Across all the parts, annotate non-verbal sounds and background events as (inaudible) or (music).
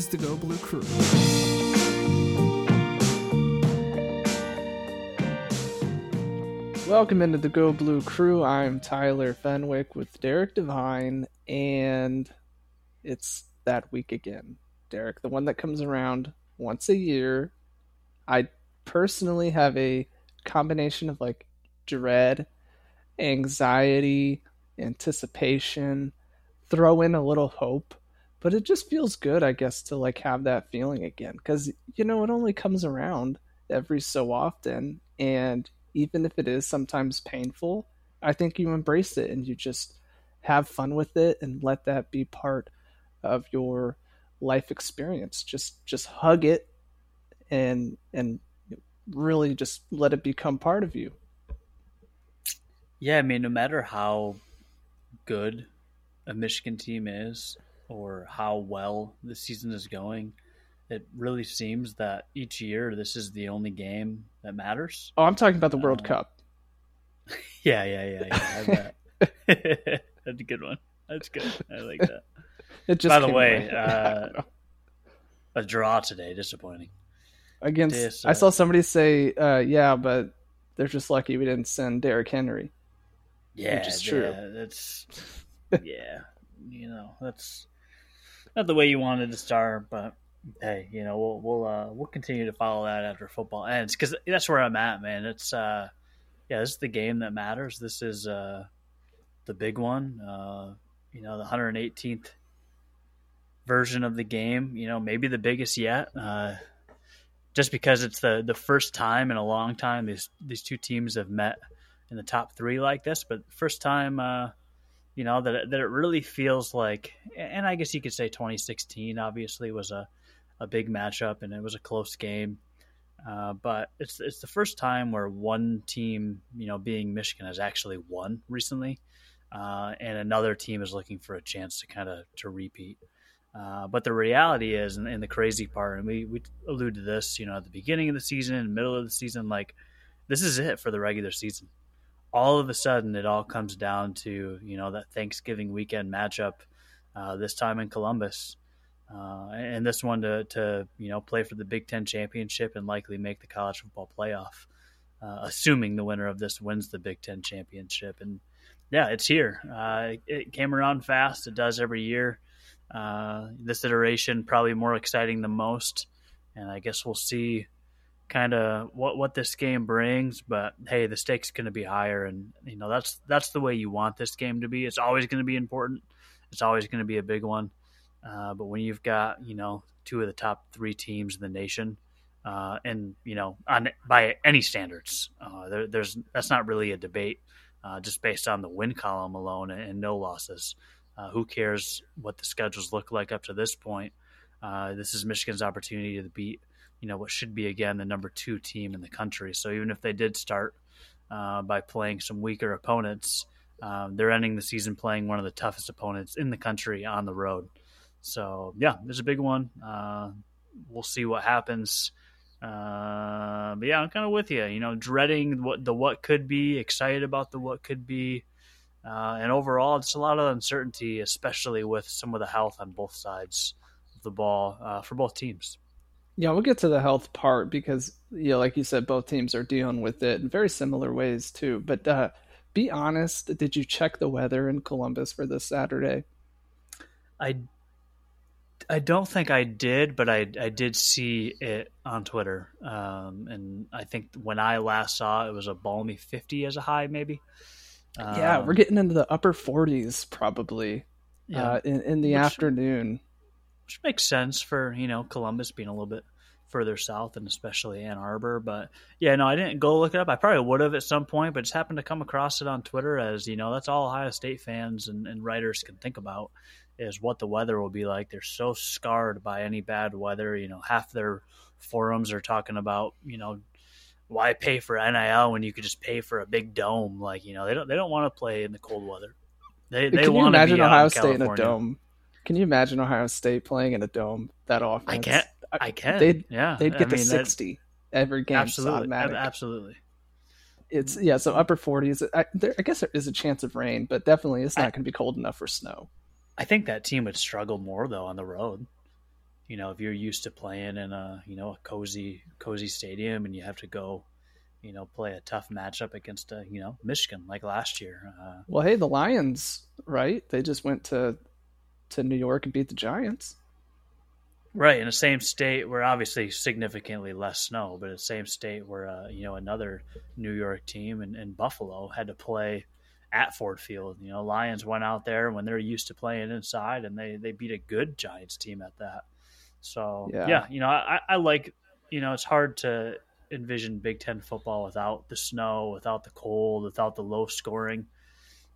is the Go Blue Crew. Welcome into the Go Blue Crew. I'm Tyler Fenwick with Derek Devine, and it's that week again. Derek, the one that comes around once a year. I personally have a combination of like dread, anxiety, anticipation, throw in a little hope, but it just feels good, I guess, to like have that feeling again because you know it only comes around every so often, and even if it is sometimes painful, I think you embrace it and you just have fun with it and let that be part of your life experience. Just just hug it and and really just let it become part of you. Yeah, I mean, no matter how good a Michigan team is or how well the season is going, it really seems that each year this is the only game that matters. Oh, I'm talking about the World uh, Cup. (laughs) Yeah, yeah, yeah, yeah. (laughs) (laughs) That's a good one. That's good. I like that. It just By the way, uh, a draw today. Disappointing. Against, I saw somebody say, uh, "Yeah, but they're just lucky we didn't send Derrick Henry." Yeah, which is true. Yeah, that's yeah. You know, that's not the way you wanted to start, but hey, you know, we'll we'll uh, we'll continue to follow that after football ends because that's where I'm at, man. It's uh, yeah, this is the game that matters. This is uh, the big one. Uh, you know, the 118th version of the game. You know, maybe the biggest yet. Uh, just because it's the the first time in a long time these these two teams have met in the top three like this, but first time, uh, you know, that that it really feels like, and I guess you could say 2016 obviously was a a big matchup and it was a close game. Uh, but it's it's the first time where one team, you know, being Michigan, has actually won recently, uh, and another team is looking for a chance to kind of to repeat. Uh, but the reality is, and, and, the crazy part, and we we alluded to this, you know, at the beginning of the season middle of the season, like this is it for the regular season. All of a sudden, it all comes down to you know that Thanksgiving weekend matchup, uh, this time in Columbus uh, and this one to, to you know play for the Big Ten championship and likely make the college football playoff, uh, assuming the winner of this wins the Big Ten championship. And yeah, it's here. Uh, it came around fast. It does every year. Uh, this iteration probably more exciting than most, and I guess we'll see kind of what what this game brings. But hey, the stakes going to be higher, and you know that's that's the way you want this game to be. It's always going to be important. It's always going to be a big one. Uh, but when you've got you know two of the top three teams in the nation, uh, and you know on by any standards, uh, there, there's that's not really a debate. Uh, just based on the win column alone and, and no losses, uh, who cares what the schedules look like up to this point? this is Michigan's opportunity to beat you know what should be again the number two team in the country. So even if they did start by playing some weaker opponents, um, they're ending the season playing one of the toughest opponents in the country on the road. So yeah, there's a big one. Uh, we'll see what happens. Uh, but yeah, I'm kind of with you. You know, dreading what the what could be, excited about the what could be, uh, and overall, it's a lot of uncertainty, especially with some of the health on both sides of the ball uh, for both teams. Yeah, we'll get to the health part because, you know, like you said, both teams are dealing with it in very similar ways too. But uh, be honest, did you check the weather in Columbus for this Saturday? I I don't think I did, but I I did see it on Twitter, um, and I think when I last saw it, it was a balmy fifty as a high, maybe. Um, yeah, we're getting into the upper forties probably yeah. uh, in in the which, afternoon, which makes sense for you know Columbus being a little bit further south and especially Ann Arbor. But yeah, no, I didn't go look it up. I probably would have at some point, but just happened to come across it on Twitter as you know that's all Ohio State fans and, and writers can think about is what the weather will be like. They're so scarred by any bad weather. You know, half their forums are talking about, you know, why pay for NIL when you could just pay for a big dome? Like, you know, they don't they don't want to play in the cold weather. They they want to imagine Ohio State in, in a dome. Can you imagine Ohio State playing in a dome that often? I can't. I can. They'd, yeah, they'd get I to mean, sixty every game. Absolutely, absolutely. It's yeah. So upper forties. I, I guess there is a chance of rain, but definitely it's not going to be cold enough for snow. I think that team would struggle more though on the road. you know, if you're used to playing in a you know a cozy cozy stadium and you have to go, you know, play a tough matchup against a you know Michigan like last year. Uh, well, hey, the Lions, right? They just went to to New York and beat the Giants. Right in the same state where obviously significantly less snow, but in the same state where uh, you know another New York team and, and Buffalo had to play at Ford Field. You know, Lions went out there when they're used to playing inside, and they they beat a good Giants team at that. So yeah, yeah you know, I, I like you know it's hard to envision Big Ten football without the snow, without the cold, without the low scoring.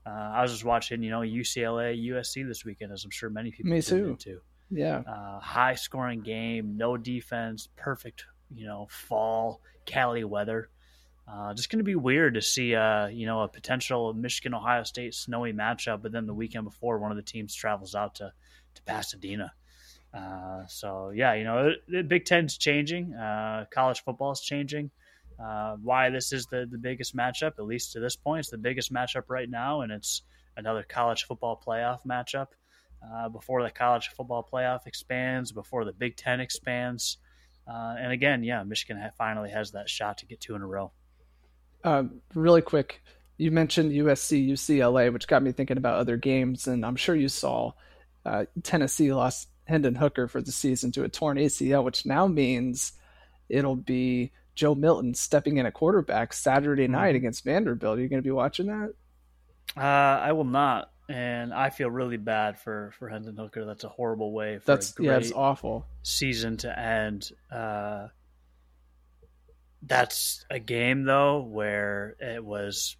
Uh, I was just watching, you know, UCLA, USC this weekend, as I'm sure many people Me too. too. Yeah. Uh, high scoring game, no defense, perfect, you know, fall, Cali weather. Uh, just going to be weird to see, uh, you know, a potential Michigan Ohio State snowy matchup, but then the weekend before, one of the teams travels out to to Pasadena. Uh, so yeah, you know, the Big Ten's changing, uh, college football is changing. Uh, why this is the the biggest matchup, at least to this point, it's the biggest matchup right now, and it's another college football playoff matchup uh, before the college football playoff expands, before the Big Ten expands. Uh, and again, yeah, Michigan finally has that shot to get two in a row. Uh, really quick, you mentioned USC, UCLA, which got me thinking about other games, and I'm sure you saw uh, Tennessee lost Hendon Hooker for the season to a torn ACL, which now means it'll be Joe Milton stepping in at quarterback Saturday night mm-hmm. against Vanderbilt. Are you going to be watching that? Uh, I will not and I feel really bad for for Hendon Hooker. That's a horrible way for that's yeah, it's awful season to end. Uh, that's a game though where it was.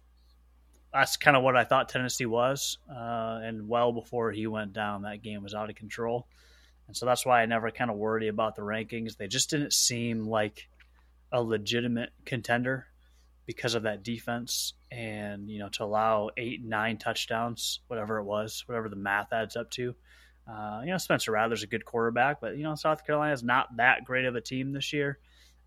That's kind of what I thought Tennessee was, uh, and well before he went down, that game was out of control, and so that's why I never kind of worried about the rankings. They just didn't seem like a legitimate contender because of that defense and you know to allow eight nine touchdowns whatever it was whatever the math adds up to. Uh, you know spencer rattler's a good quarterback but you know south carolina is not that great of a team this year.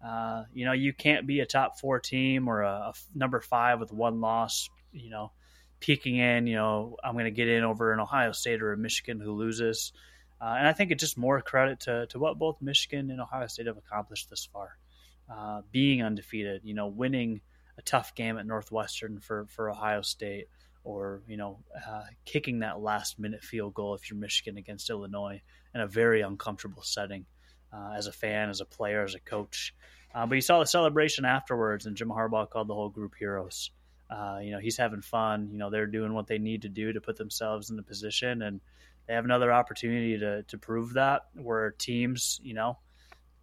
Uh, you know you can't be a top four team or a, a number five with one loss you know peeking in you know i'm going to get in over an ohio state or a michigan who loses. Uh, and i think it's just more credit to, to what both michigan and ohio state have accomplished this far. Uh, being undefeated you know winning a tough game at Northwestern for for Ohio State, or you know, uh, kicking that last minute field goal if you're Michigan against Illinois in a very uncomfortable setting uh, as a fan, as a player, as a coach. Uh, but you saw the celebration afterwards, and Jim Harbaugh called the whole group heroes. Uh, you know, he's having fun. You know, they're doing what they need to do to put themselves in the position, and they have another opportunity to to prove that. Where teams, you know,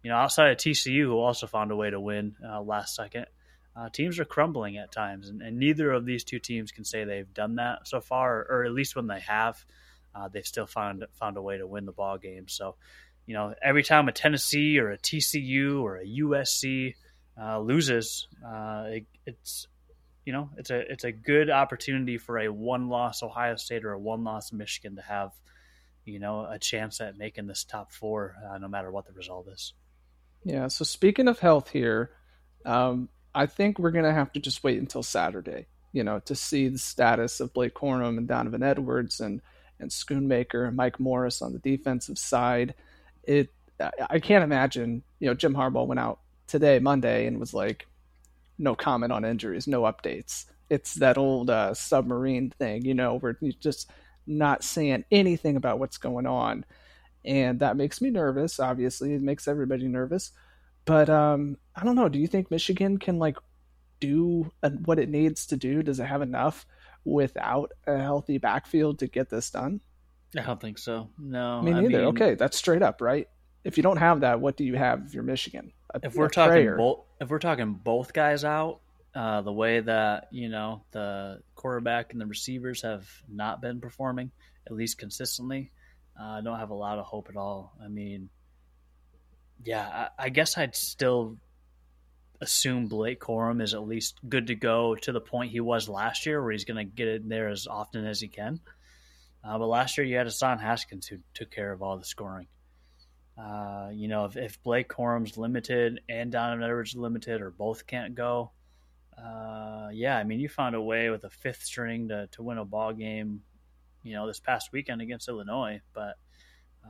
you know, outside of TCU, who also found a way to win uh, last second, uh, teams are crumbling at times, and, and, neither of these two teams can say they've done that so far, or, at least when they have, uh, they've still found found a way to win the ball game. So, you know, every time a Tennessee or a TCU or a USC uh, loses, uh, it, it's you know it's a it's a good opportunity for a one loss Ohio State or a one loss Michigan to have you know a chance at making this top four, uh, no matter what the result is. Yeah. So speaking of health here. Um, I think we're gonna have to just wait until Saturday, you know, to see the status of Blake Corum and Donovan Edwards and and Schoonmaker and Mike Morris on the defensive side. It I can't imagine, you know, Jim Harbaugh went out today, Monday, and was like, no comment on injuries, no updates. It's that old uh, submarine thing, you know, where you just not saying anything about what's going on. And that makes me nervous. Obviously, it makes everybody nervous. But um, I don't know. Do you think Michigan can like do what it needs to do? Does it have enough without a healthy backfield to get this done? I don't think so. No, me neither. I mean, okay, that's straight up, right? If you don't have that, what do you have if you're Michigan? A, if we're talking both, if we're talking both guys out, uh, the way that you know the quarterback and the receivers have not been performing, at least consistently, uh, I don't have a lot of hope at all. I mean, yeah, I, guess I'd still assume Blake Corum is at least good to go to the point he was last year, where he's going to get in there as often as he can. Uh, but last year you had Hassan Haskins who took care of all the scoring. Uh, you know, if, if Blake Corum's limited and Donovan Edwards limited, or both can't go, uh, yeah, I mean, you found a way with a fifth string to, to win a ball game, you know, this past weekend against Illinois. But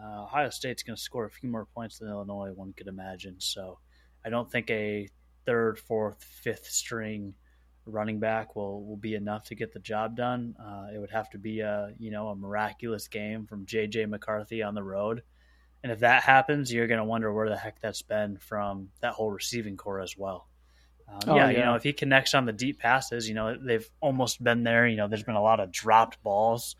uh, Ohio State's going to score a few more points than Illinois, one could imagine. So I don't think a third, fourth, fifth string running back will, will be enough to get the job done. Uh, it would have to be a you know a miraculous game from JJ McCarthy on the road, and if that happens, you're going to wonder where the heck that's been from that whole receiving corps as well. Um, oh, yeah, yeah, you know if he connects on the deep passes, you know they've almost been there. You know there's been a lot of dropped balls.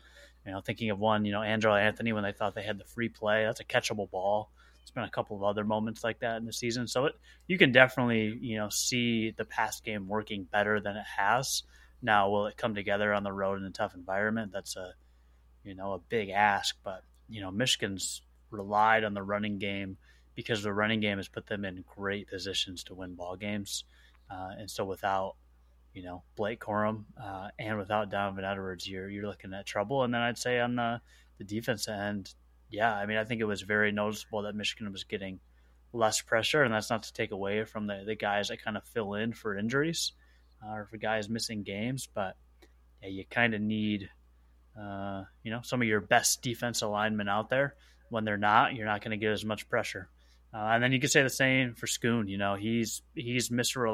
You know thinking of one, you know Andrel Anthony when they thought they had the free play, that's a catchable ball. There's been a couple of other moments like that in the season, so it, you can definitely you know see the pass game working better than it has. Now, will it come together on the road in a tough environment? That's a you know a big ask, but you know Michigan's relied on the running game because the running game has put them in great positions to win ball games, uh, and so without you know Blake Corum uh, and without Donovan Edwards, you're you're looking at trouble. And then I'd say on the the defense end, yeah, I mean, I think it was very noticeable that Michigan was getting less pressure, and that's not to take away from the, the guys that kind of fill in for injuries uh, or for guys missing games, but yeah, you kind of need, uh, you know, some of your best defense alignment out there. When they're not, you're not going to get as much pressure. Uh, and then you could say the same for Schoon. You know, he's he's Mr.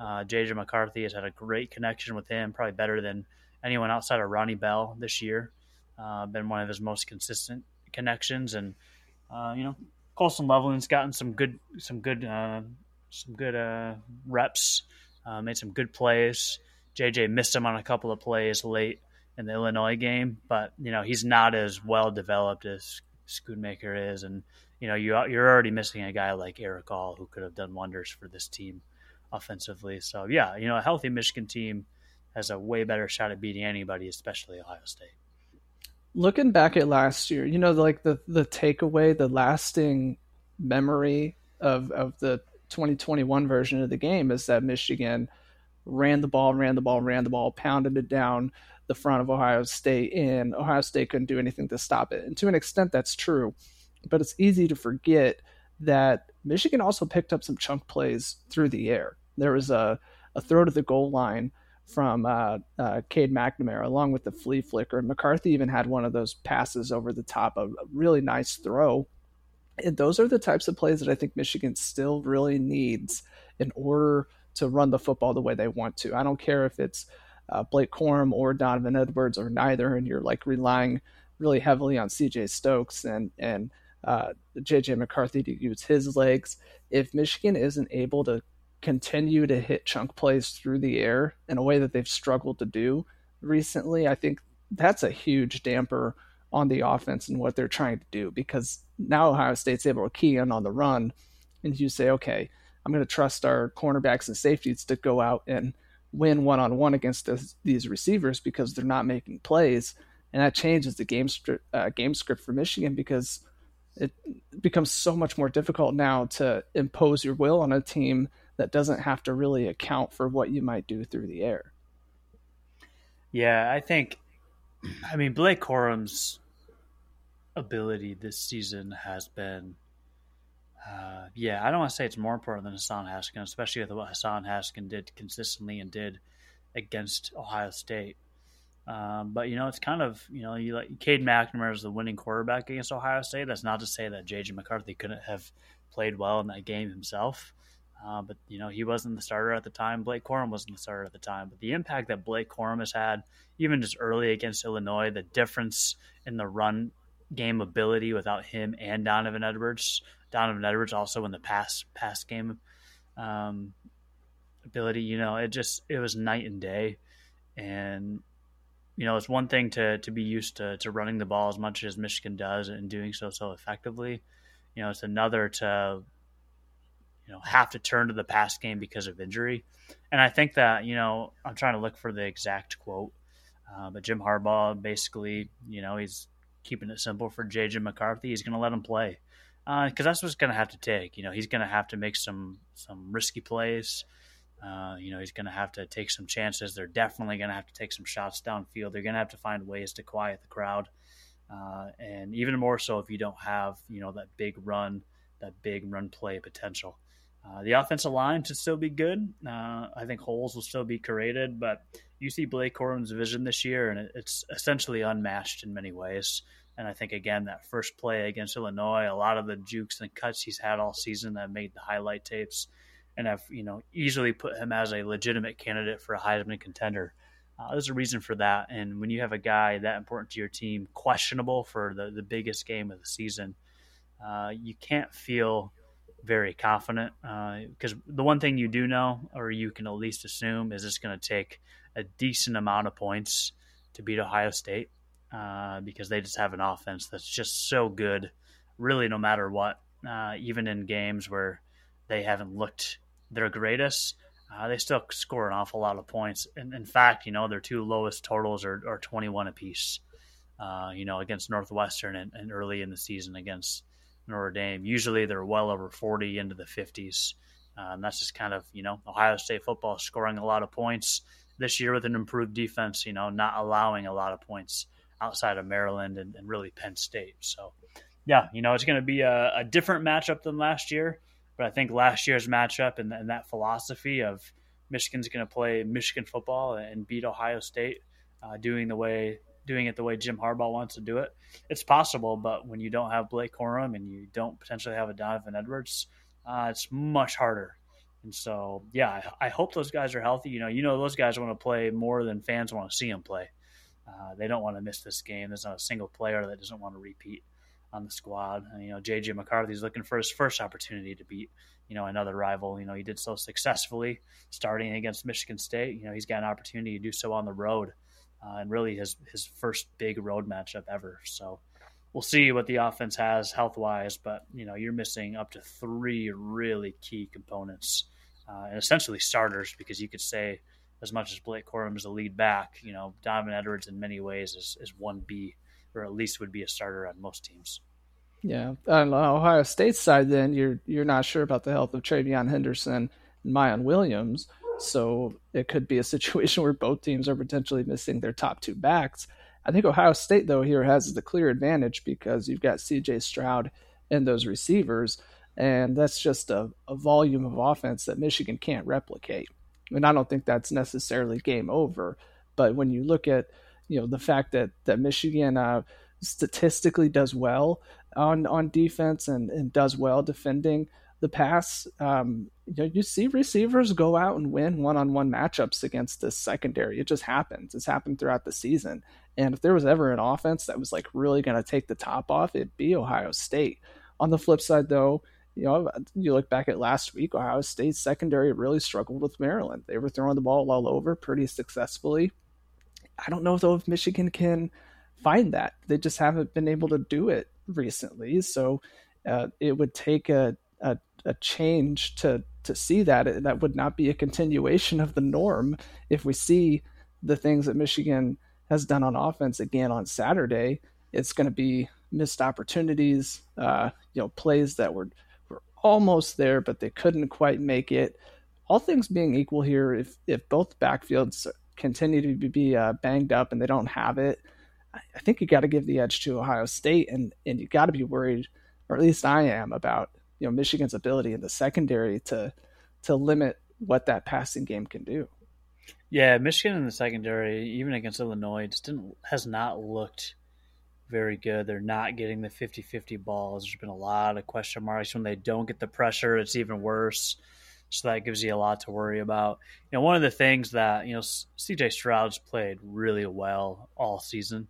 Uh, JJ McCarthy has had a great connection with him, probably better than anyone outside of Ronnie Bell this year. Uh, been one of his most consistent connections, and uh, you know, Colston Loveland's gotten some good, some good, uh, some good uh, reps, uh, made some good plays. JJ missed him on a couple of plays late in the Illinois game, but you know he's not as well developed as Schoonmaker is, and you know you you're already missing a guy like Erick All who could have done wonders for this team offensively. So yeah, you know a healthy Michigan team has a way better shot at beating anybody, especially Ohio State looking back at last year, you know, like the the takeaway, the lasting memory of of the 2021 version of the game is that Michigan ran the ball, ran the ball, ran the ball, pounded it down the front of Ohio State, and Ohio State couldn't do anything to stop it. And to an extent, that's true, but it's easy to forget that Michigan also picked up some chunk plays through the air. There was a, a throw to the goal line from uh, uh, Cade McNamara, along with the flea flicker. And McCarthy even had one of those passes over the top, a, really nice throw. And those are the types of plays that I think Michigan still really needs in order to run the football the way they want to. I don't care if it's uh, Blake Corum or Donovan Edwards or neither, and you're like relying really heavily on CJ Stokes and and uh, JJ McCarthy to use his legs. If Michigan isn't able to continue to hit chunk plays through the air in a way that they've struggled to do recently, I think that's a huge damper on the offense and what they're trying to do because now Ohio State's able to key in on the run and you say, okay, I'm going to trust our cornerbacks and safeties to go out and win one on one against this, these receivers because they're not making plays. And that changes the game, uh, game script for Michigan because it becomes so much more difficult now to impose your will on a team that doesn't have to really account for what you might do through the air. Yeah, I think, I mean, Blake Corum's ability this season has been, uh, yeah, I don't want to say it's more important than Hassan Haskins, especially with what Hassan Haskins did consistently and did against Ohio State. Um, but you know, it's kind of you know, you like Cade McNamara is the winning quarterback against Ohio State. That's not to say that JJ McCarthy couldn't have played well in that game himself. Uh, but you know he wasn't the starter at the time. Blake Corum wasn't the starter at the time. But the impact that Blake Corum has had, even just early against Illinois, the difference in the run game ability without him and Donovan Edwards. Donovan Edwards also in the pass pass game um, ability. You know, it just it was night and day. And you know, it's one thing to to be used to to running the ball as much as Michigan does and doing so so effectively. You know, it's another to you know have to turn to the pass game because of injury. And I think that you know I'm trying to look for the exact quote, uh, but Jim Harbaugh basically you know he's keeping it simple for JJ McCarthy. He's going to let him play because uh, that's what's going to have to take. You know he's going to have to make some some risky plays. Uh, you know he's going to have to take some chances. They're definitely going to have to take some shots downfield. They're going to have to find ways to quiet the crowd, uh, and even more so if you don't have you know that big run, that big run play potential. Uh, the offensive line should still be good. Uh, I think holes will still be created, but you see Blake Corum's vision this year, and it's essentially unmatched in many ways. And I think again that first play against Illinois, a lot of the jukes and cuts he's had all season that made the highlight tapes, and I've you know easily put him as a legitimate candidate for a Heisman contender. Uh, there's a reason for that, and when you have a guy that important to your team questionable for the the biggest game of the season, uh, you can't feel very confident because uh, the one thing you do know, or you can at least assume, is it's going to take a decent amount of points to beat Ohio State uh, because they just have an offense that's just so good, really, no matter what. Uh, even in games where they haven't looked their greatest, uh, they still score an awful lot of points. And in fact, you know, their two lowest totals are, are 21 apiece, uh, you know, against Northwestern and, and, early in the season against Notre Dame. Usually they're well over 40 into the 50s. Uh, and that's just kind of, you know, Ohio State football scoring a lot of points this year with an improved defense, you know, not allowing a lot of points outside of Maryland and, and really Penn State. So, yeah, you know, it's going to be a, a, different matchup than last year. But I think last year's matchup and, and that philosophy of Michigan's going to play Michigan football and beat Ohio State, uh, doing the way doing it the way Jim Harbaugh wants to do it, it's possible. But when you don't have Blake Corum and you don't potentially have a Donovan Edwards, uh, it's much harder and so, yeah, I, I, hope those guys are healthy. You know, you know those guys want to play more than fans want to see them play. Uh, they don't want to miss this game. There's not a single player that doesn't want to repeat on the squad. And, you know, JJ McCarthy's looking for his first opportunity to beat, you know, another rival. You know, he did so successfully starting against Michigan State. You know, he's got an opportunity to do so on the road, uh, and really his his first big road matchup ever. So we'll see what the offense has health wise, but you know you're missing up to three really key components uh, and essentially starters because you could say as much as Blake Corum is the lead back, you know Donovan Edwards in many ways is is one B or at least would be a starter on most teams. Yeah, on Ohio State side, then you're you're not sure about the health of TreVeyon Henderson and Miyan Williams, so it could be a situation (laughs) where both teams are potentially missing their top two backs. I think Ohio State, though, here has the clear advantage because you've got CJ Stroud and those receivers. And that's just a, a volume of offense that Michigan can't replicate. And I don't think that's necessarily game over. But when you look at, you know, the fact that, that Michigan uh, statistically does well on, on defense and, and does well defending the pass, um, you know, you see receivers go out and win one-on-one matchups against this secondary. It just happens. It's happened throughout the season. And if there was ever an offense that was like really going to take the top off, it'd be Ohio State. On the flip side, though, you know, you look back at last week, Ohio State's secondary really struggled with Maryland. They were throwing the ball all over pretty successfully. I don't know though if Michigan can find that. They just haven't been able to do it recently. So uh, it would take a, a a change to to see that that would not be a continuation of the norm if we see the things that Michigan has done on offense again on Saturday. It's going to be missed opportunities, uh, you know, plays that were were almost there but they couldn't quite make it. All things being equal here, if if both backfields continue to be uh, banged up and they don't have it, I think you got to give the edge to Ohio State, and and you got to be worried, or at least I am, about you know Michigan's ability in the secondary to to limit what that passing game can do. Yeah, Michigan in the secondary, even against Illinois, just didn't has not looked very good. They're not getting the 50-50 balls. There's been a lot of question marks when they don't get the pressure. It's even worse. So that gives you a lot to worry about. You know, one of the things that you know, C.J. Stroud's played really well all season.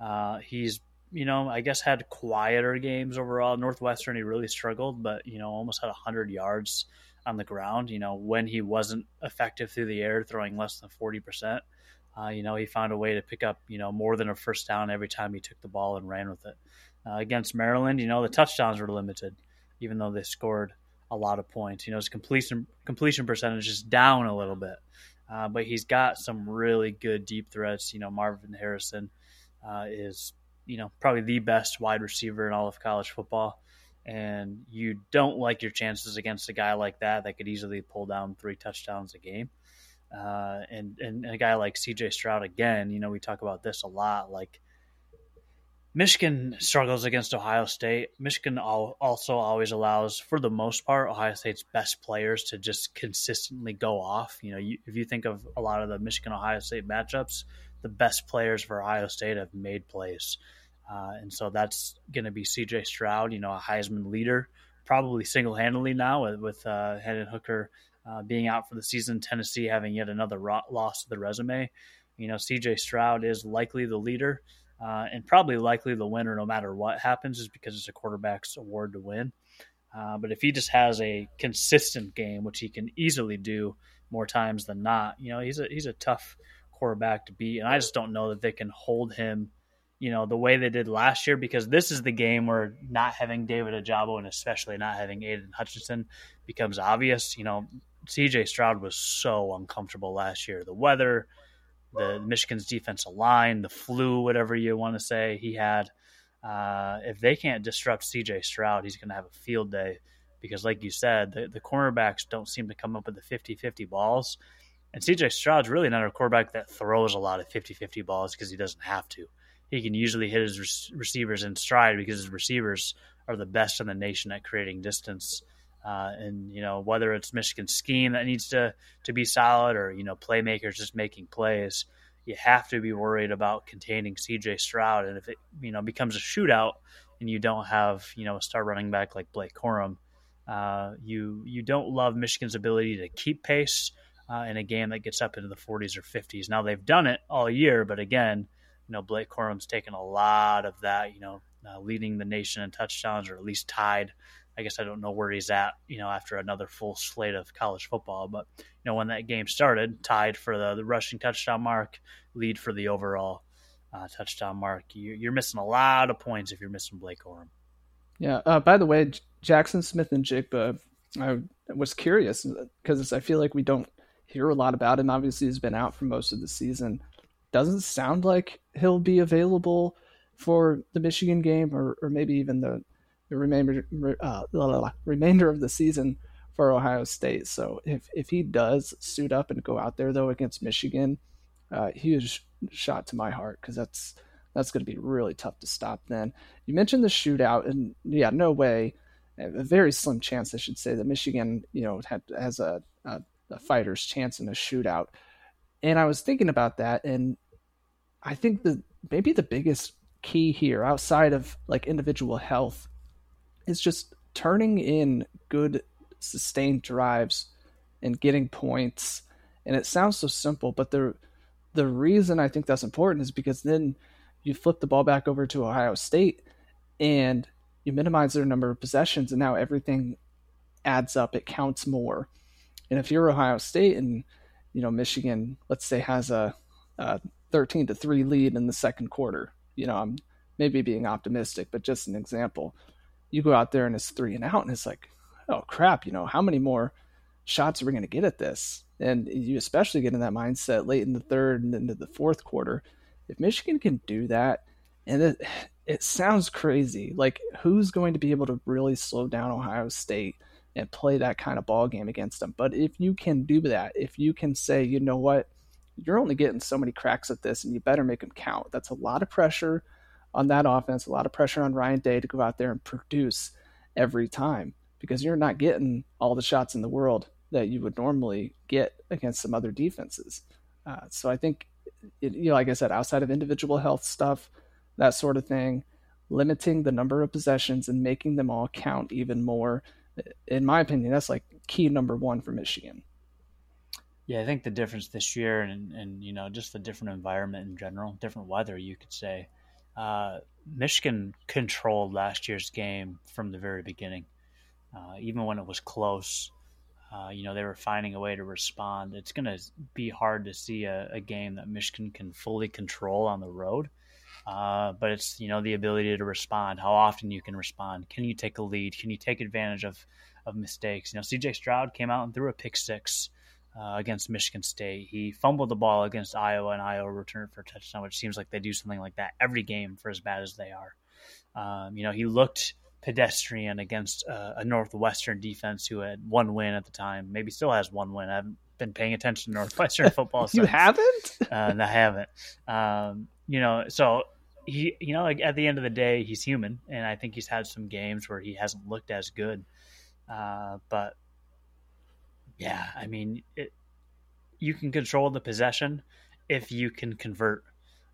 Uh, he's you know, I guess had quieter games overall. Northwestern, he really struggled, but you know, almost had hundred yards on the ground. You know, when he wasn't effective through the air, throwing less than forty percent, uh, you know, he found a way to pick up you know more than a first down every time he took the ball and ran with it. Uh, against Maryland, you know, the touchdowns were limited, even though they scored a lot of points. You know, his completion completion percentage is down a little bit, uh, but he's got some really good deep threats. You know, Marvin Harrison uh, is you know, probably the best wide receiver in all of college football. And you don't like your chances against a guy like that that could easily pull down three touchdowns a game. Uh, and, and a guy like CJ Stroud, again, you know, we talk about this a lot. Like, Michigan struggles against Ohio State. Michigan also always allows, for the most part, Ohio State's best players to just consistently go off. You know, you, if you think of a lot of the Michigan Ohio State matchups, the best players for Ohio State have made plays. Uh, and so that's going to be CJ Stroud, you know, a Heisman leader, probably single handedly now with, with uh, Hendon Hooker uh, being out for the season, Tennessee having yet another loss to the resume. You know, CJ Stroud is likely the leader uh, and probably likely the winner no matter what happens, is because it's a quarterback's award to win. Uh, but if he just has a consistent game, which he can easily do more times than not, you know, he's a he's a tough quarterback to beat, and I just don't know that they can hold him you know, the way they did last year because this is the game where not having David Ojabo and especially not having Aidan Hutchinson becomes obvious. You know, CJ Stroud was so uncomfortable last year. The weather, the Michigan's defensive line, the flu, whatever you want to say, he had. Uh, if they can't disrupt CJ Stroud, he's going to have a field day because, like you said, the, the cornerbacks don't seem to come up with the 50 50 balls. And CJ Stroud's really not a quarterback that throws a lot of 50 50 balls because he doesn't have to he can usually hit his receivers in stride because his receivers are the best in the nation at creating distance. Uh, and you know whether it's Michigan's scheme that needs to to be solid or you know playmakers just making plays, you have to be worried about containing C.J. Stroud. And if it you know becomes a shootout and you don't have you know a star running back like Blake Corum, uh, you you don't love Michigan's ability to keep pace uh, in a game that gets up into the 40s or 50s. Now they've done it all year, but again, you know, Blake Corum's taken a lot of that, you know, uh, leading the nation in touchdowns or at least tied. I guess I don't know where he's at, you know, after another full slate of college football. But, you know, when that game started, tied for the, the rushing touchdown mark, lead for the overall uh, touchdown mark. You, are missing a lot of points if you're missing Blake Corum. Yeah. Uh, by the way, Jackson Smith-Njigba, I was curious because I feel like we don't hear a lot about him. Obviously, he's been out for most of the season doesn't sound like he'll be available for the Michigan game or, or maybe even the, the remainder uh, remainder of the season for Ohio State. So if if he does suit up and go out there though against Michigan, uh, huge shot to my heart because that's that's going to be really tough to stop. Then you mentioned the shootout, and yeah, no way, a very slim chance, I should say, that Michigan you know had, has a, a, a fighter's chance in a shootout. And I was thinking about that, and I think the maybe the biggest key here outside of like individual health is just turning in good sustained drives and getting points. And it sounds so simple, but the the reason I think that's important is because then you flip the ball back over to Ohio State and you minimize their number of possessions and now everything adds up. It counts more. And if you're Ohio State and you know Michigan, let's say has a, a 13 to 3 lead in the second quarter. You know, I'm maybe being optimistic, but just an example. You go out there and it's three and out, and it's like, oh crap, you know, how many more shots are we going to get at this? And you especially get in that mindset late in the third and into the fourth quarter. If Michigan can do that, and it, it sounds crazy, like who's going to be able to really slow down Ohio State and play that kind of ball game against them? But if you can do that, if you can say, you know what, you're only getting so many cracks at this, and you better make them count. That's a lot of pressure on that offense, a lot of pressure on Ryan Day to go out there and produce every time because you're not getting all the shots in the world that you would normally get against some other defenses. Uh, so I think, it, you know, like I said, outside of individual health stuff, that sort of thing, limiting the number of possessions and making them all count even more, in my opinion, that's like key number one for Michigan. Yeah, I think the difference this year and, and you know, just the different environment in general, different weather, you could say. Uh, Michigan controlled last year's game from the very beginning. Uh, even when it was close, uh, you know, they were finding a way to respond. It's going to be hard to see a, a, game that Michigan can fully control on the road. Uh, but it's, you know, the ability to respond, how often you can respond. Can you take a lead? Can you take advantage of, of mistakes? You know, CJ Stroud came out and threw a pick six uh, against Michigan State. He fumbled the ball against Iowa, and Iowa returned for a touchdown, which seems like they do something like that every game for as bad as they are. Um, you know, he looked pedestrian against uh, a Northwestern defense who had one win at the time, maybe still has one win. I haven't been paying attention to Northwestern (laughs) football. you since. haven't? Uh, I haven't. Um, you know, so he, you know, like at the end of the day, he's human, and I think he's had some games where he hasn't looked as good. Uh, but yeah, I mean, it, you can control the possession if you can convert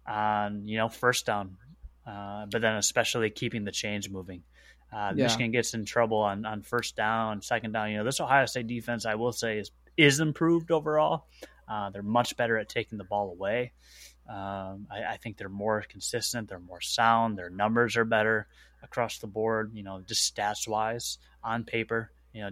on, you know, first down. uh, but then especially keeping the chains moving. Uh, yeah. Michigan gets in trouble on, on first down, second down. You know, this Ohio State defense, I will say, is is improved overall. Uh, they're much better at taking the ball away. Um, I, I, think they're more consistent. They're more sound. Their numbers are better across the board. You know, just stats wise on paper. You know,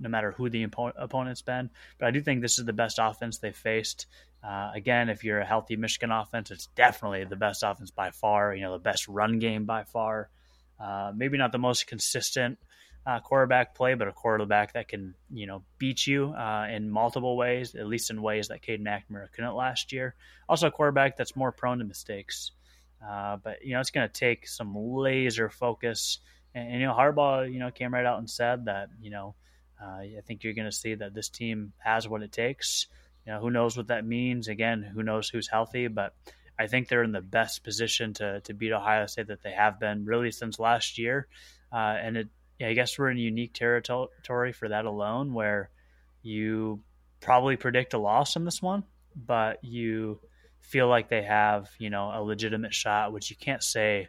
no matter who the oppo- opponent's been. But I do think this is the best offense they've faced. Uh, again, if you're a healthy Michigan offense, it's definitely the best offense by far. You know, the best run game by far. Uh, maybe not the most consistent uh, quarterback play, but a quarterback that can you know beat you uh, in multiple ways, at least in ways that Cade McNamara couldn't last year. Also, a quarterback that's more prone to mistakes. Uh, but you know, it's going to take some laser focus. And, and, you know, Harbaugh, you know, came right out and said that you know, uh, I think you're going to see that this team has what it takes. You know, who knows what that means? Again, who knows who's healthy? But I think they're in the best position to to beat Ohio State that they have been really since last year. Uh, and it, yeah, I guess we're in unique territory for that alone, where you probably predict a loss in this one, but you feel like they have you know a legitimate shot, which you can't say.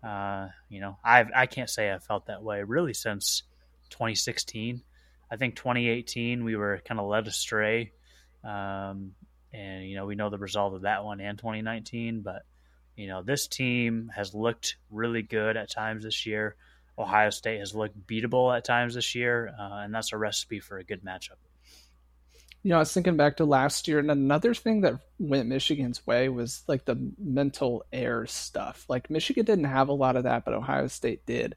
Uh, you know, I I can't say I felt that way really since 2016. I think 2018 we were kind of led astray, um, and you know we know the result of that one and 2019. But you know this team has looked really good at times this year. Ohio State has looked beatable at times this year, uh, and that's a recipe for a good matchup. You know, I was thinking back to last year, and another thing that went Michigan's way was like the mental air stuff. Like Michigan didn't have a lot of that, but Ohio State did.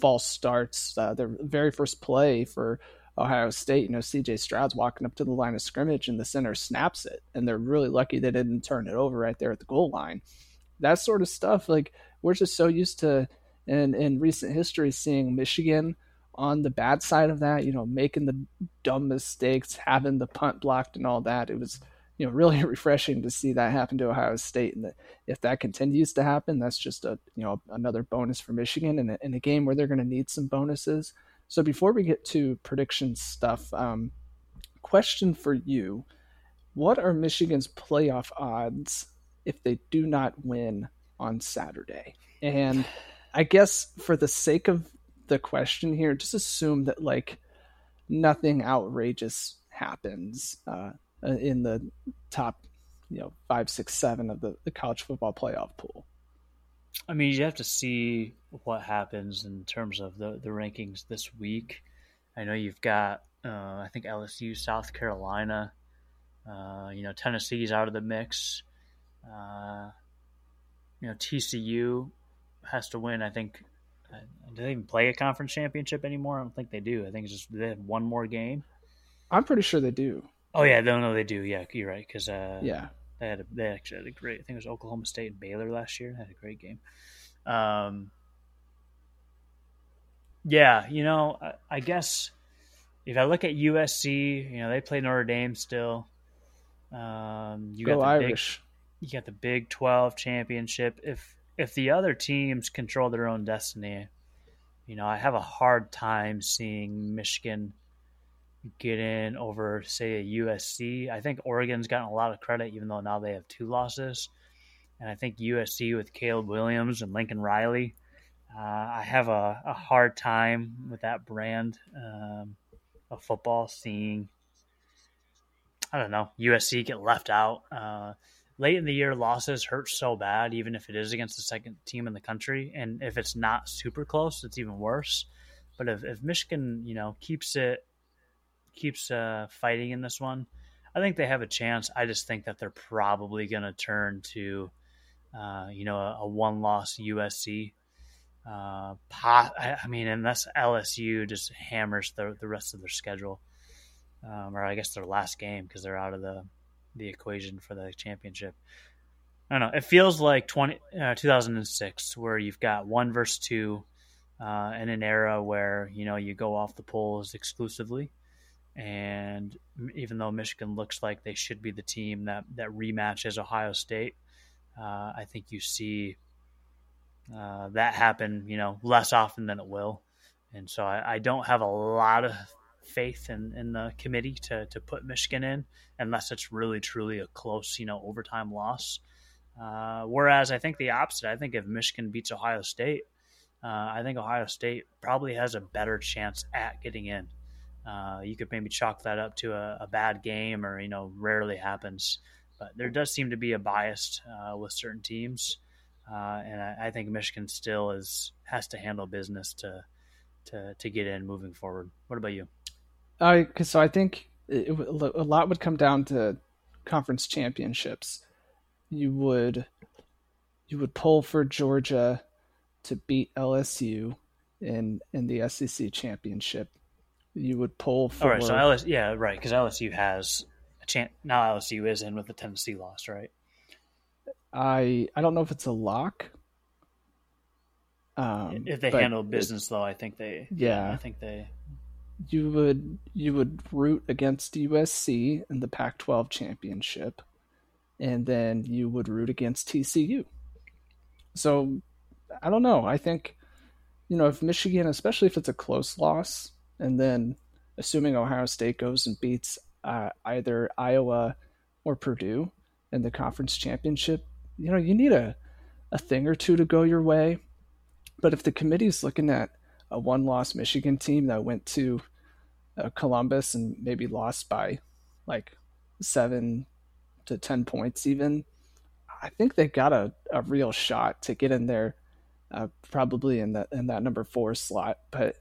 False starts, uh, their very first play for Ohio State, you know, CJ Stroud's walking up to the line of scrimmage and the center snaps it, and they're really lucky they didn't turn it over right there at the goal line. That sort of stuff, like we're just so used to in in recent history seeing Michigan on the bad side of that, you know, making the dumb mistakes, having the punt blocked and all that. It was, you know, (laughs) really refreshing to see that happen to Ohio State. And if that continues to happen, that's just a, you know, another bonus for Michigan in a, in a game where they're going to need some bonuses. So before we get to prediction stuff, um, question for you: What are Michigan's playoff odds if they do not win on Saturday? And I guess for the sake of the question here, just assume that like nothing outrageous happens uh, in the top, you know, five, six, seven of the, the college football playoff pool. I mean, you have to see what happens in terms of the, the rankings this week. I know you've got, uh, I think LSU, South Carolina, uh, you know, Tennessee's out of the mix. Uh, you know, TCU has to win. I think. Uh, do they even play a conference championship anymore? I don't think they do. I think it's just they have one more game. I'm pretty sure they do. Oh yeah, no, no, they do. Yeah, you're right. Because uh, yeah, they had a, they actually had a great. I think it was Oklahoma State and Baylor last year. They had a great game. Um, yeah, you know, I, I, guess if I look at USC, you know, they play Notre Dame still. Um, you Go got the Irish. Big, you got the Big Twelve championship. If if the other teams control their own destiny, you know, I have a hard time seeing Michigan get in over, say, a USC. I think Oregon's gotten a lot of credit, even though now they have two losses. And I think USC with Caleb Williams and Lincoln Riley, uh, I have a, a, hard time with that brand um, of football seeing, I don't know, USC get left out. Uh, late in the year, losses hurt so bad, even if it is against the second team in the country. And if it's not super close, it's even worse. But if, if Michigan, you know, keeps it keeps uh, fighting in this one, I think they have a chance. I just think that they're probably going to turn to, uh, you know, a, a one-loss USC. Uh, pot, I, I, mean, unless LSU just hammers the the rest of their schedule, um, or I guess their last game because they're out of the the equation for the championship. I don't know. It feels like 20, uh, 2006, where you've got one versus two, uh, in an era where you know you go off the polls exclusively. And even though Michigan looks like they should be the team that that rematches Ohio State, uh, I think you see uh, that happen, you know, less often than it will. And so I, I don't have a lot of faith in, in the committee to, to put Michigan in unless it's really truly a close, you know, overtime loss. Uh, whereas I think the opposite. I think if Michigan beats Ohio State, uh, I think Ohio State probably has a better chance at getting in. Uh, you could maybe chalk that up to a, a, bad game, or you know, rarely happens. But there does seem to be a bias uh, with certain teams, uh, and I, I, think Michigan still is has to handle business to to to get in moving forward. What about you? I so I think it, a lot would come down to conference championships. You would you would pull for Georgia to beat LSU in in the SEC championship. You would pull for all right. So LSU, yeah, right, because LSU has a chance. Now LSU is in with the Tennessee loss, right? I I don't know if it's a lock. Um, if they handle business, though, I think they. Yeah, I think they. You would you would root against USC in the Pac-12 championship, and then you would root against TCU. So I don't know. I think, you know, if Michigan, especially if it's a close loss, and then assuming Ohio State goes and beats uh, either Iowa or Purdue in the conference championship, you know, you need a, a thing or two to go your way. But if the committee is looking at a one loss Michigan team that went to Columbus and maybe lost by like seven to 10 points, even, I think they got a, a real shot to get in there uh, probably in that in that number four slot. But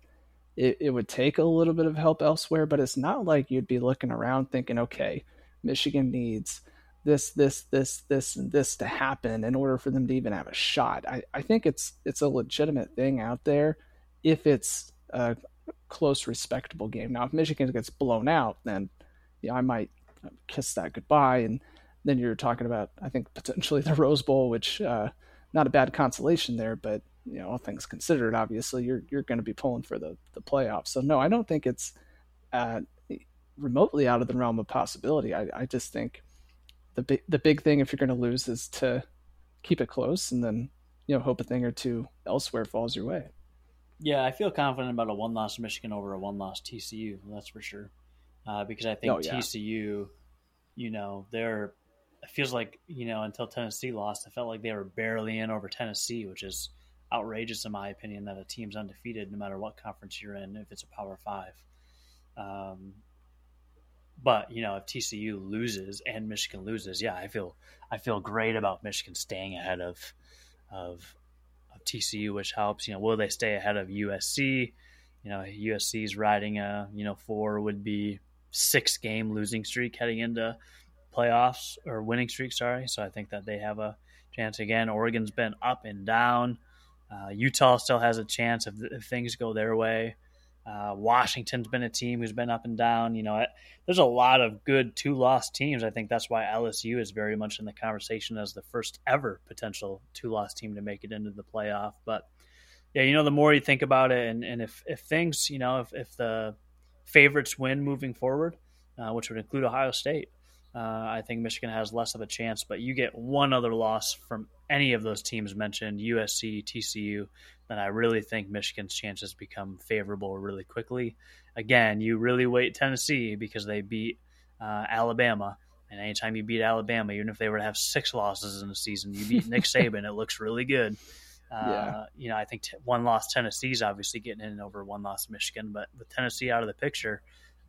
it, it would take a little bit of help elsewhere. But it's not like you'd be looking around thinking, okay, Michigan needs this, this, this, this, and this to happen in order for them to even have a shot. I, I think it's it's a legitimate thing out there if it's a close, respectable game. Now, if Michigan gets blown out, then yeah, I might kiss that goodbye. And then you're talking about, I think, potentially the Rose Bowl, which uh, not a bad consolation there, but you know, all things considered, obviously you're you're going to be pulling for the the playoffs. So no, I don't think it's uh, remotely out of the realm of possibility. I, I just think the big the big thing if you're going to lose is to keep it close and then you know hope a thing or two elsewhere falls your way. Yeah, I feel confident about a one loss Michigan over a one loss TCU. That's for sure. Uh, because I think oh, yeah. TCU, you know, they're it feels like you know until Tennessee lost, I felt like they were barely in over Tennessee, which is outrageous in my opinion that a team's undefeated no matter what conference you're in if it's a Power Five. Um, but you know if TCU loses and Michigan loses, yeah, I feel I feel great about Michigan staying ahead of, of TCU, which helps. You know, will they stay ahead of USC? You know, USC's riding a you know four would be six game losing streak heading into playoffs or winning streak. Sorry, so I think that they have a chance again. Oregon's been up and down. Uh, Utah still has a chance if, if things go their way. Uh, Washington's been a team who's been up and down. You know, there's a lot of good two loss teams. I think that's why LSU is very much in the conversation as the first ever potential two loss team to make it into the playoff. But yeah, you know, the more you think about it, and, and if, if things, you know, if, if the favorites win moving forward, uh, which would include Ohio State, uh, I think Michigan has less of a chance, but you get one other loss from any of those teams mentioned, USC, TCU, then I really think Michigan's chances become favorable really quickly. Again, you really wait Tennessee because they beat uh, Alabama. And anytime you beat Alabama, even if they were to have six losses in the season, you beat Nick (laughs) Saban, it looks really good. Uh, yeah. You know, I think t- one loss Tennessee's obviously getting in over one loss Michigan, but with Tennessee out of the picture,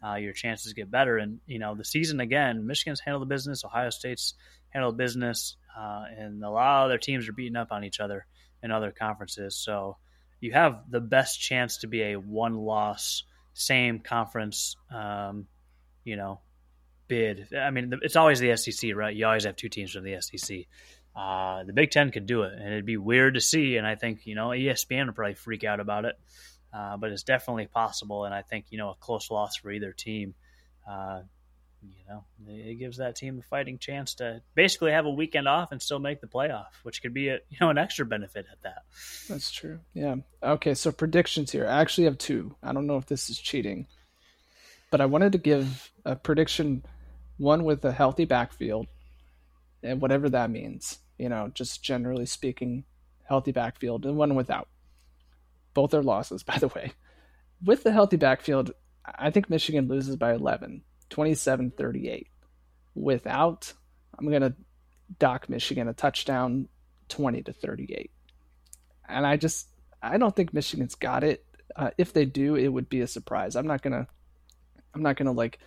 uh, your chances get better. And you know, the season again, Michigan's handled the business, Ohio State's handled business, uh, and a lot of their teams are beating up on each other in other conferences. So you have the best chance to be a one-loss, same conference, um, you know, bid. I mean, it's always the SEC, right? You always have two teams from the SEC. Uh, the Big Ten could do it, and it'd be weird to see. And I think you know ESPN would probably freak out about it. Uh, but it's definitely possible. And I think you know a close loss for either team, uh, you know, it gives that team a fighting chance to basically have a weekend off and still make the playoff, which could be a you know an extra benefit at that. That's true. Yeah. Okay. So predictions here. I actually have two. I don't know if this is cheating, but I wanted to give a prediction, one with a healthy backfield, and whatever that means. You know, just generally speaking, healthy backfield, and one without. Both are losses, (laughs) by the way. With the healthy backfield, I think Michigan loses by 11, 27 38. Without, I'm going to dock Michigan a touchdown 20 to 38. And I just, I don't think Michigan's got it. Uh, if they do, it would be a surprise. I'm not going to, I'm not going to like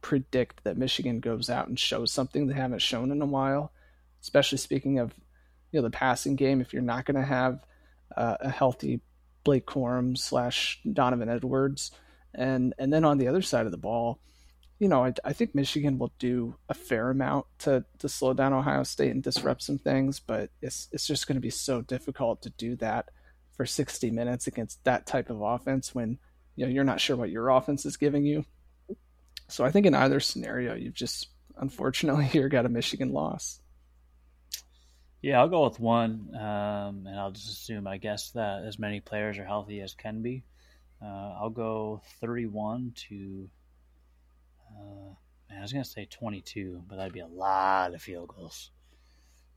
predict that Michigan goes out and shows something they haven't shown in a while, especially speaking of, you know, the passing game. If you're not going to have uh, a healthy Blake Corum slash Donovan Edwards, and and then on the other side of the ball, you know, I, I think Michigan will do a fair amount to to slow down Ohio State and disrupt some things, but it's it's just going to be so difficult to do that for 60 minutes against that type of offense when you know you're not sure what your offense is giving you. So I think in either scenario, you've just unfortunately (laughs) here got a Michigan loss. Yeah, I'll go with one, um, and I'll just assume, I guess, that as many players are healthy as can be. Uh, I'll go 31 to uh, man, I was gonna say 22, but that'd be a lot of field goals.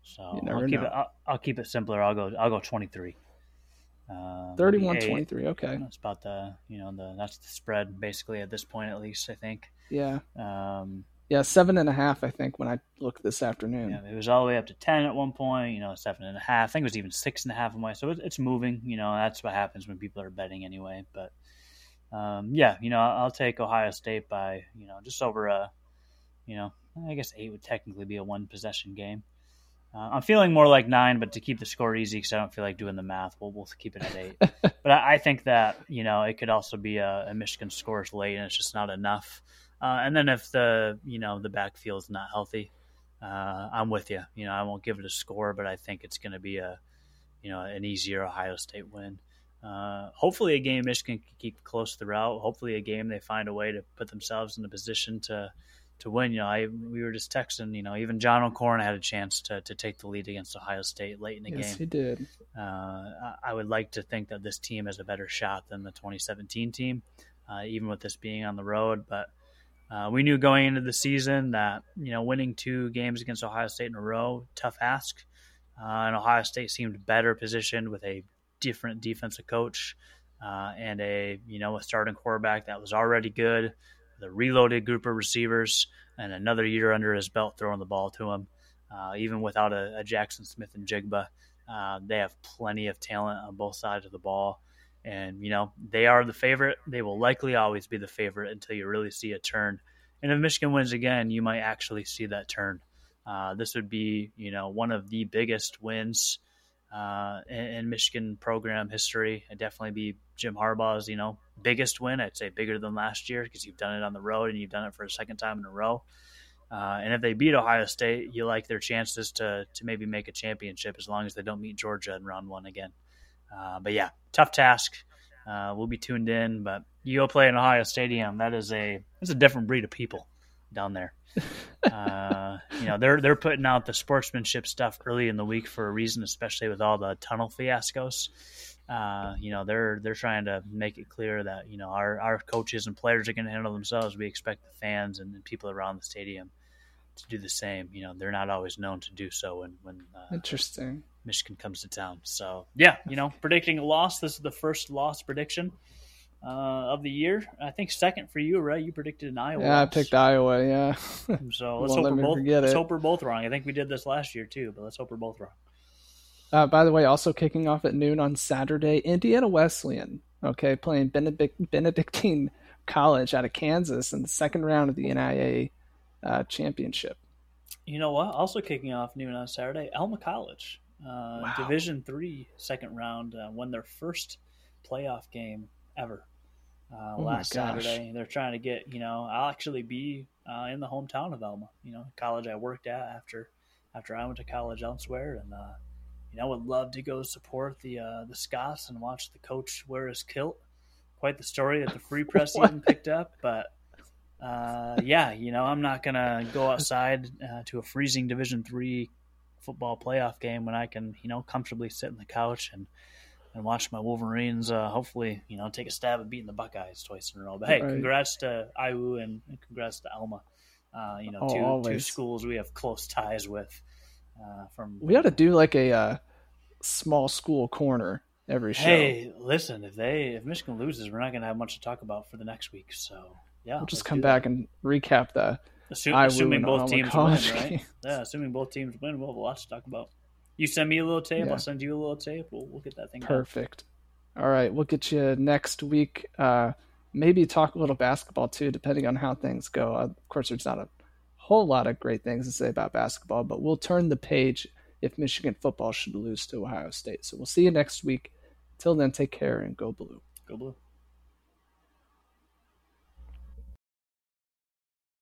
So I'll keep know. it. I'll, I'll, keep it simpler. I'll go. I'll go 23. Uh, 31 23 okay that's about the you know the that's the spread basically at this point at least i think yeah um yeah seven and a half i think when i looked this afternoon yeah it was all the way up to 10 at one point you know seven and a half i think it was even six and a half of my so it's moving you know that's what happens when people are betting anyway but um, yeah, you know, I'll take Ohio State by you know just over a, you know, I guess eight would technically be a one possession game. Uh, I'm feeling more like nine, but to keep the score easy because I don't feel like doing the math, we'll, we'll keep it at eight. (laughs) but I, I, think that you know it could also be a, a Michigan scores late and it's just not enough. Uh, and then if the you know the backfield is not healthy, uh, I'm with you. You know, I won't give it a score, but I think it's going to be a you know an easier Ohio State win. Uh, hopefully, a game Michigan can keep close throughout. Hopefully, a game they find a way to put themselves in a position to to win. You know, I we were just texting. You know, even John O'Korn had a chance to to take the lead against Ohio State late in the yes, game. Yes, he did. Uh, I, I, would like to think that this team has a better shot than the 2017 team, uh, even with this being on the road. But uh, we knew going into the season that you know winning two games against Ohio State in a row, tough ask. Uh, and Ohio State seemed better positioned with a different defensive coach uh, and a you know a starting quarterback that was already good, the reloaded group of receivers, and another year under his belt throwing the ball to him. Uh, even without a, a, Jaxon Smith-Njigba, uh, they have plenty of talent on both sides of the ball. And, you know, they are the favorite. They will likely always be the favorite until you really see a turn. And if Michigan wins again, you might actually see that turn. Uh, this would be, you know, one of the biggest wins uh, in, in, Michigan program history. It'd definitely be Jim Harbaugh's, you know, biggest win. I'd say bigger than last year because you've done it on the road and you've done it for a second time in a row. Uh, and if they beat Ohio State, you like their chances to to maybe make a championship as long as they don't meet Georgia in round one again. Uh, but yeah, tough task. Uh, we'll be tuned in, but you go play in Ohio Stadium. That is a that's a different breed of people down there. uh, you know, they're they're putting out the sportsmanship stuff early in the week for a reason, especially with all the tunnel fiascos. Uh, you know, they're they're trying to make it clear that you know our our coaches and players are going to handle themselves. We expect the fans and people around the stadium to do the same. You know, they're not always known to do so when when uh, interesting Michigan comes to town. So yeah, you know, predicting a loss. This is the first loss prediction uh, of the year. I think second for you, right? You predicted an Iowa. Yeah, I picked Iowa. Yeah. (laughs) so let's hope we're both. Let's hope we're both wrong. I think we did this last year too, but let's hope we're both wrong. Uh, by the way, also kicking off at noon on Saturday, Indiana Wesleyan. Okay, playing Benedict, Benedictine College out of Kansas in the second round of the NAIA uh, championship. You know what? Also kicking off noon on Saturday, Alma College, uh, wow. Division three second round, uh, won their first playoff game ever uh, oh last Saturday. They're trying to get, you know, I'll actually be uh, in the hometown of Alma, you know, college I worked at after after I went to college elsewhere, and uh, you know, would love to go support the uh, the Scots and watch the coach wear his kilt. Quite the story that the Free (laughs) Press even picked up, but. Uh, yeah, you know, I'm not gonna go outside uh, to a freezing Division three football playoff game when I can, you know, comfortably sit on the couch and and watch my Wolverines uh, hopefully, you know, take a stab at beating the Buckeyes twice in a row. But hey, right. congrats to IU and, congrats to Alma. Uh, you know, oh, two, two schools we have close ties with. Uh, from we ought to do like a uh, small school corner every show. Hey, listen, if they if Michigan loses, we're not going to have much to talk about for the next week. So yeah, we'll just come back that. and recap the Assume, assuming both teams win, right? (laughs) Yeah, assuming both teams win, we'll have a lot to talk about. You send me a little tape, yeah. I'll send you a little tape. We'll, we'll get that thing. Perfect. All right, we'll get you next week. Uh, maybe talk a little basketball too, depending on how things go. Uh, of course, there's not a whole lot of great things to say about basketball, but we'll turn the page if Michigan football should lose to Ohio State. So we'll see you next week. Till then, take care and go blue. Go blue.